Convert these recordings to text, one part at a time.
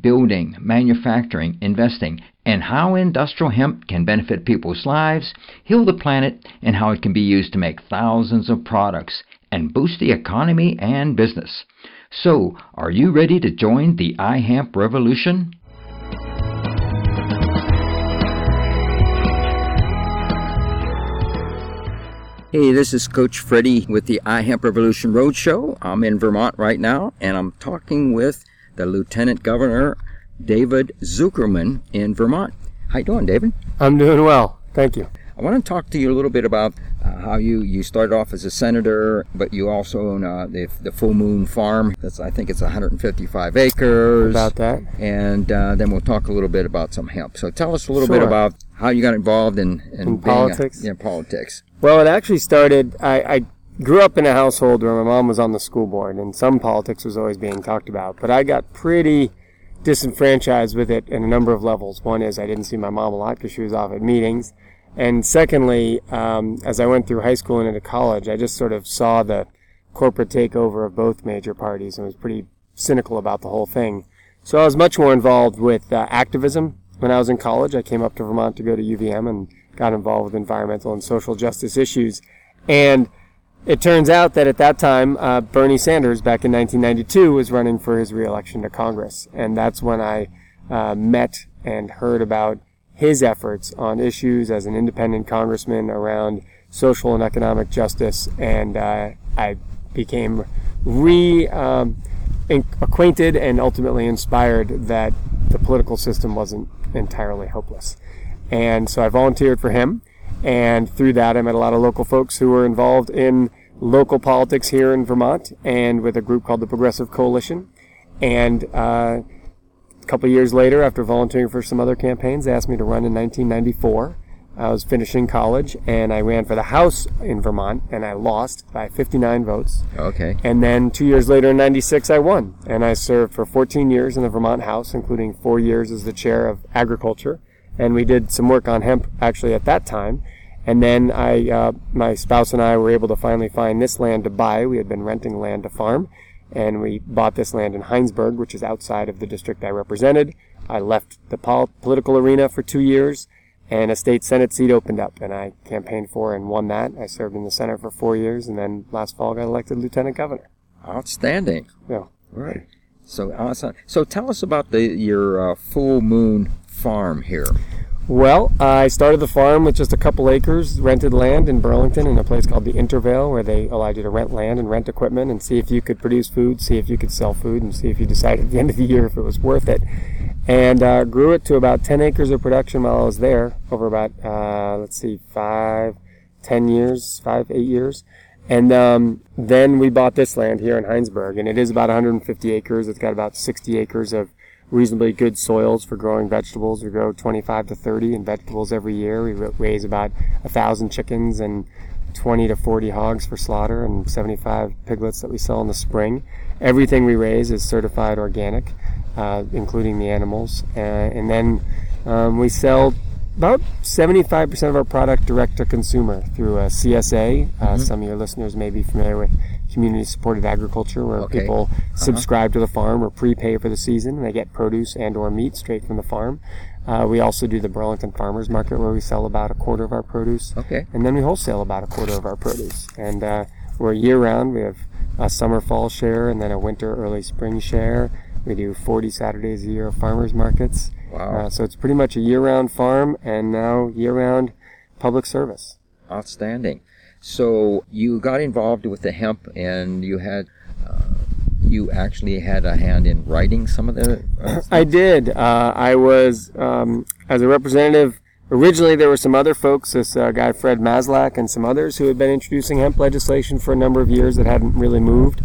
building, manufacturing, investing, and how industrial hemp can benefit people's lives, heal the planet, and how it can be used to make thousands of products and boost the economy and business. So, are you ready to join the iHemp revolution? Hey, this is Coach Freddie with the iHemp Revolution Roadshow. I'm in Vermont right now, and I'm talking with the Lieutenant Governor David Zuckerman in Vermont. How you doing, David? I'm doing well. Thank you. I want to talk to you a little bit about uh, how you, you started off as a senator, but you also own uh, the, the Full Moon Farm. That's I think it's 155 acres. About that. And uh, then we'll talk a little bit about some hemp. So tell us a little Sure. bit about how you got involved in, in, In a- politics? yeah, politics. Well, it actually started. I, I grew up in a household where my mom was on the school board, and some politics was always being talked about. But I got pretty disenfranchised with it in a number of levels. One is I didn't see my mom a lot because she was off at meetings. And secondly, um, as I went through high school and into college, I just sort of saw the corporate takeover of both major parties and was pretty cynical about the whole thing. So I was much more involved with uh, activism when I was in college. I came up to Vermont to go to UVM and got involved with environmental and social justice issues. And it turns out that at that time, uh, Bernie Sanders, back in 1992, was running for his reelection to Congress. And that's when I uh, met and heard about his efforts on issues as an independent congressman around social and economic justice. And uh, I became re um, in- acquainted and ultimately inspired that the political system wasn't entirely hopeless. And so I volunteered for him. And through that, I met a lot of local folks who were involved in local politics here in Vermont and with a group called the Progressive Coalition. And uh, a couple years later, after volunteering for some other campaigns, they asked me to run in 1994. I was finishing college and I ran for the House in Vermont and I lost by 59 votes. Okay. And then two years later in 96, I won. And I served for 14 years in the Vermont House, including four years as the chair of agriculture. And we did some work on hemp actually at that time. And then I, uh, my spouse and I were able to finally find this land to buy. We had been renting land to farm. And we bought this land in Hinesburg, which is outside of the district I represented. I left the pol- political arena for two years and a state senate seat opened up and I campaigned for and won that. I served in the Senate for four years and then last fall got elected lieutenant governor. Outstanding. Yeah. Right. So awesome. So tell us about the your uh, Full Moon Farm here. Well, I started the farm with just a couple acres, rented land in Burlington in a place called the Intervale, where they allowed you to rent land and rent equipment and see if you could produce food, see if you could sell food, and see if you decided at the end of the year if it was worth it. And uh, grew it to about 10 acres of production while I was there over about, uh, let's see, five, 10 years, five, eight years. And um, then we bought this land here in Hinesburg, and it is about 150 acres. It's got about 60 acres of reasonably good soils for growing vegetables. We grow 25 to 30 in vegetables every year. We raise about a thousand chickens and 20 to 40 hogs for slaughter and 75 piglets that we sell in the spring. Everything we raise is certified organic, uh, including the animals. Uh, and then um, we sell about 75% of our product direct to consumer through a CSA. Uh, Some of your listeners may be familiar with community supported agriculture where Okay. people subscribe to the farm or prepay for the season and they get produce and or meat straight from the farm. Uh, we also do the Burlington Farmers Market where we sell about a quarter of our produce. Okay. And then we wholesale about a quarter of our produce. And uh, we're year round. We have a summer fall share and then a winter early spring share. We do 40 Saturdays a year of farmers markets. Wow. Uh, so it's pretty much a year round farm and now year round public service. Outstanding. So you got involved with the hemp, and you had uh, you actually had a hand in writing some of the. Uh, I did. Uh, I was, um, as a representative, originally there were some other folks, this uh, guy Fred Maslak and some others who had been introducing hemp legislation for a number of years that hadn't really moved.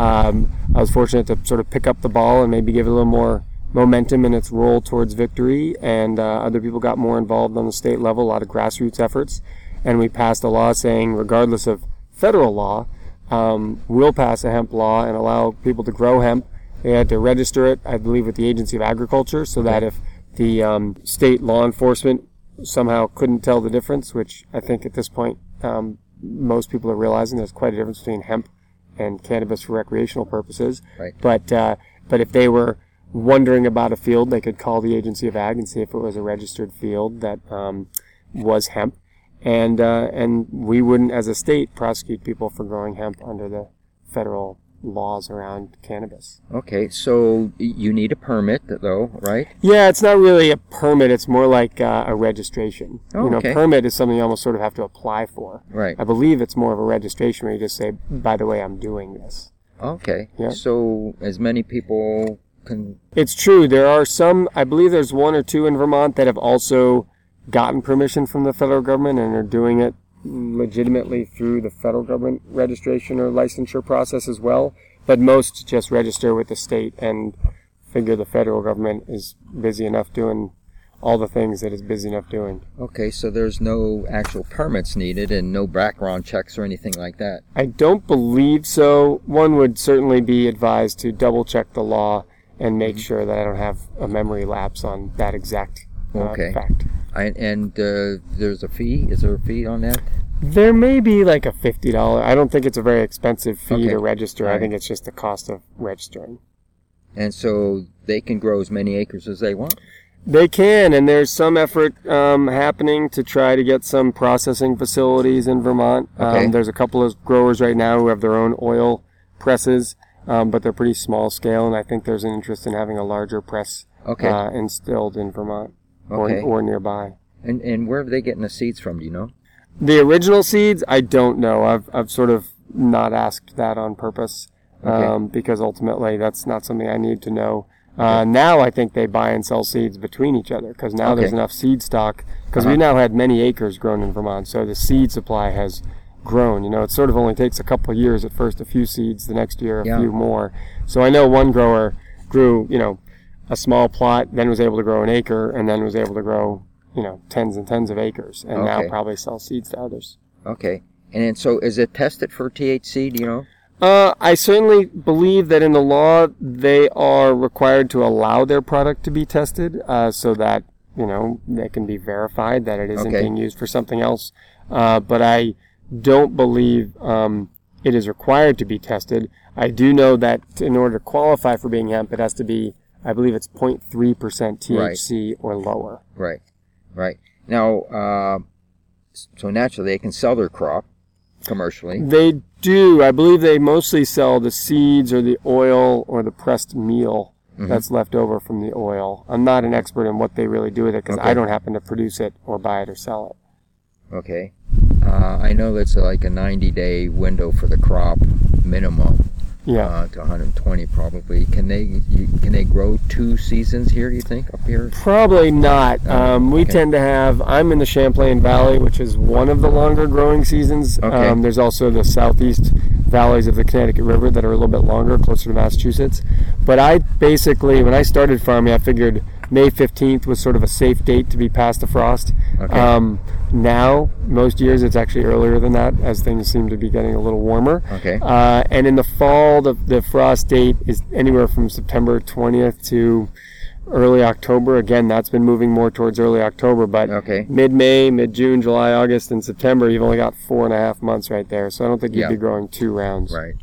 Um, I was fortunate to sort of pick up the ball and maybe give it a little more momentum in its roll towards victory, and uh, other people got more involved on the state level, a lot of grassroots efforts, and we passed a law saying, regardless of federal law um, will pass a hemp law and allow people to grow hemp. They had to register it, I believe, with the Agency of Agriculture, so that if the um, state law enforcement somehow couldn't tell the difference, which I think at this point um, most people are realizing there's quite a difference between hemp and cannabis for recreational purposes. Right. But uh, but if they were wondering about a field, they could call the Agency of Ag and see if it was a registered field that um, was hemp, and uh, and we wouldn't, as a state, prosecute people for growing hemp under the federal laws around cannabis. Okay, so you need a permit, though, right? Yeah, it's not really a permit. It's more like uh, a registration. Oh, you know, okay. permit is something you almost sort of have to apply for. Right. I believe it's more of a registration where you just say, by the way, I'm doing this. Okay. Yeah. So as many people can. It's true. There are some, I believe there's one or two in Vermont that have also gotten permission from the federal government and are doing it legitimately through the federal government registration or licensure process as well. But most just register with the state and figure the federal government is busy enough doing all the things that it's busy enough doing. Okay, so there's no actual permits needed and no background checks or anything like that. I don't believe so. One would certainly be advised to double check the law and make sure that I don't have a memory lapse on that exact uh, Okay. fact. I, and uh, there's a fee. Is there a fee on that? There may be like a fifty dollar. I don't think it's a very expensive fee Okay. to register. I think it's just the cost of registering. And so they can grow as many acres as they want. They can, and there's some effort um, happening to try to get some processing facilities in Vermont. Okay. Um, there's a couple of growers right now who have their own oil presses, um, but they're pretty small scale, and I think there's an interest in having a larger press Okay. uh, instilled in Vermont Okay. or, or nearby. and and where are they getting the seeds from? Do you know? The original seeds, I don't know. I've I've sort of not asked that on purpose Okay. um, because ultimately that's not something I need to know. Uh, now I think they buy and sell seeds between each other because now there's enough seed stock because Uh-huh. we now had many acres grown in Vermont, so the seed supply has grown. You know, it sort of only takes a couple of years at first, a few seeds, the next year a Yeah. few more. So I know one grower grew, you know, a small plot, then was able to grow an acre, and then was able to grow, you know, tens and tens of acres, and now probably sell seeds to others. Okay. And so is it tested for THC? Do you know? Uh, I certainly believe that in the law they are required to allow their product to be tested, uh, so that you know they can be verified that it isn't Okay. being used for something else. Uh, but I don't believe um, it is required to be tested. I do know that in order to qualify for being hemp, it has to be, I believe it's 0.3% THC or lower. Right. Right. Now, uh, so naturally they can sell their crop commercially. They do. I believe they mostly sell the seeds or the oil or the pressed meal Mm-hmm. that's left over from the oil. I'm not an expert in what they really do with it because Okay. I don't happen to produce it or buy it or sell it. Okay. Uh, I know that's like a 90 day window for the crop minimum. Yeah. Uh, to 120 probably. Can they you, can they grow two seasons here? Do you think up here? Probably not. Um, we okay. tend to have. I'm in the Champlain Valley, which is one of the longer growing seasons. Okay. Um, there's also the southeast valleys of the Connecticut River that are a little bit longer, closer to Massachusetts. But I basically, when I started farming, I figured May 15th was sort of a safe date to be past the frost. Okay. Um, now, most years it's actually earlier than that, as things seem to be getting a little warmer. Okay. Uh, and in the fall, the, the frost date is anywhere from September 20th to early October. Again, that's been moving more towards early October, but Okay. mid May, mid June, July, August, and September, you've only got four and a half months right there. So I don't think you'd Yeah. be growing two rounds. Right.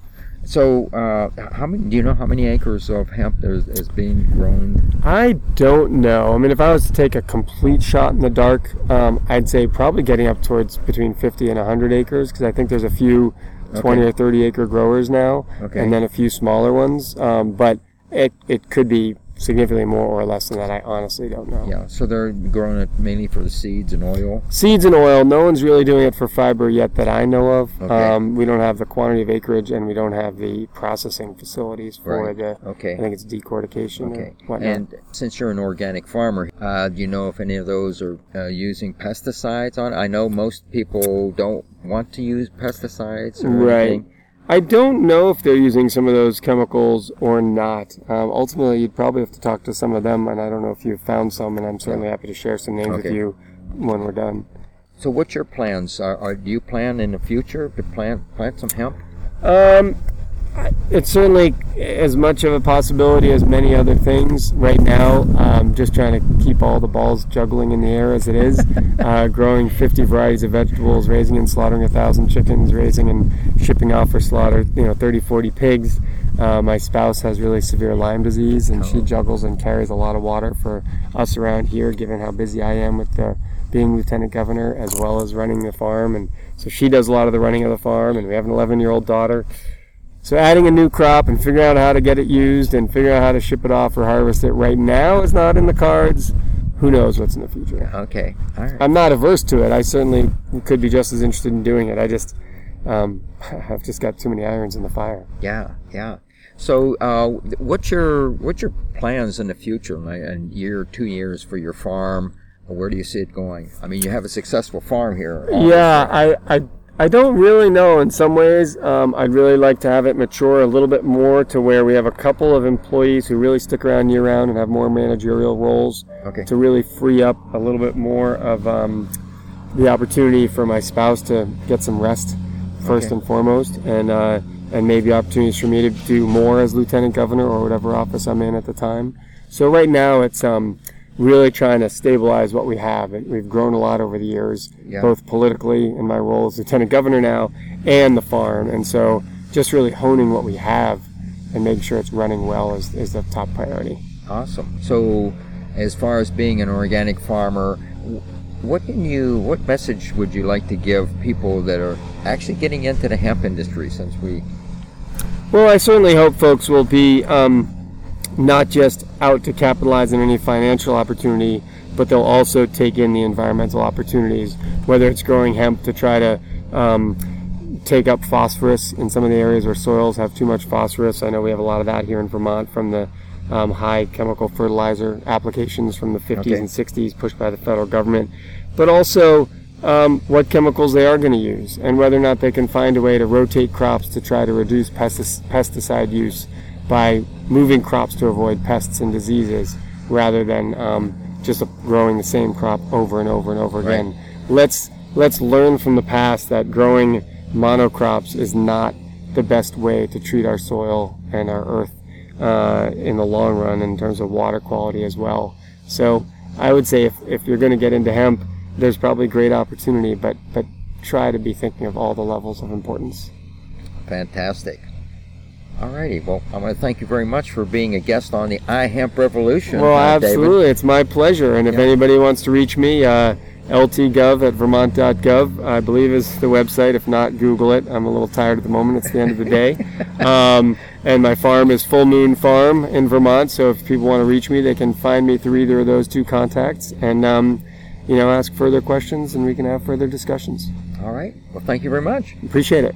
So, uh, how many? Do you know how many acres of hemp there is, is being grown? I don't know. I mean, if I was to take a complete shot in the dark, um, I'd say probably getting up towards between 50 and 100 acres because I think there's a few 20 Okay. or 30 acre growers now, Okay. and then a few smaller ones. Um, but it it could be significantly more or less than that. I honestly don't know. Yeah. So they're growing it mainly for the seeds and oil. Seeds and oil. No one's really doing it for fiber yet that I know of. Okay. Um, we don't have the quantity of acreage, and we don't have the processing facilities for Right. the. I think it's decortication Okay. And since you're an organic farmer, uh, do you know if any of those are uh, using pesticides on? it? I know most people don't want to use pesticides or Right. anything. I don't know if they're using some of those chemicals or not. Um, ultimately, you'd probably have to talk to some of them, and I don't know if you've found some, and I'm certainly happy to share some names with you when we're done. So, what's your plans? Are, are, do you plan in the future to plant plant some hemp? Um, it's certainly as much of a possibility as many other things right now. Um, just trying to keep all the balls juggling in the air as it is. Uh, growing 50 varieties of vegetables, raising and slaughtering a thousand chickens, raising and shipping off for slaughter, you know, 30, 40 pigs. Uh, my spouse has really severe Lyme disease, and she oh. juggles and carries a lot of water for us around here, given how busy I am with the, being lieutenant governor as well as running the farm. And so she does a lot of the running of the farm, and we have an 11 year old daughter. So adding a new crop and figuring out how to get it used and figuring out how to ship it off or harvest it right now is not in the cards. Who knows what's in the future? Okay, all right. I'm not averse to it. I certainly could be just as interested in doing it. I just, um, I've just got too many irons in the fire. Yeah, yeah. So, uh, what's your what's your plans in the future, in year, two years for your farm? Where do you see it going? I mean, you have a successful farm here. Yeah, I, I I don't really know. In some ways, um, I'd really like to have it mature a little bit more to where we have a couple of employees who really stick around year round and have more managerial roles okay. to really free up a little bit more of um, the opportunity for my spouse to get some rest first okay. and foremost, and uh, and maybe opportunities for me to do more as lieutenant governor or whatever office I'm in at the time. So right now, it's um, really trying to stabilize what we have. We've grown a lot over the years, yeah. both politically in my role as lieutenant governor now and the farm. And so just really honing what we have and making sure it's running well is, is the top priority. Awesome. So as far as being an organic farmer, what can you what message would you like to give people that are actually getting into the hemp industry since we well i certainly hope folks will be um, not just out to capitalize on any financial opportunity, but they'll also take in the environmental opportunities, whether it's growing hemp to try to um, take up phosphorus in some of the areas where soils have too much phosphorus. I know we have a lot of that here in Vermont from the um, high chemical fertilizer applications from the 50s okay. and 60s pushed by the federal government, but also um, what chemicals they are going to use and whether or not they can find a way to rotate crops to try to reduce pesticide use by moving crops to avoid pests and diseases rather than um, just growing the same crop over and over and over again. Right. Let's let's learn from the past that growing monocrops is not the best way to treat our soil and our earth uh, in the long run in terms of water quality as well. So I would say if, if you're going to get into hemp, there's probably great opportunity, but but try to be thinking of all the levels of importance. Fantastic. Alrighty, well, I want to thank you very much for being a guest on the iHemp Revolution. Well, uh, absolutely, David. it's my pleasure. And if yeah. anybody wants to reach me, uh, ltgov at vermont.gov, I believe is the website. If not, Google it. I'm a little tired at the moment. It's the end of the day. Um, and my farm is Full Moon Farm in Vermont. So if people want to reach me, they can find me through either of those two contacts. And, um, you know, ask further questions and we can have further discussions. All right. Well, thank you very much. Appreciate it.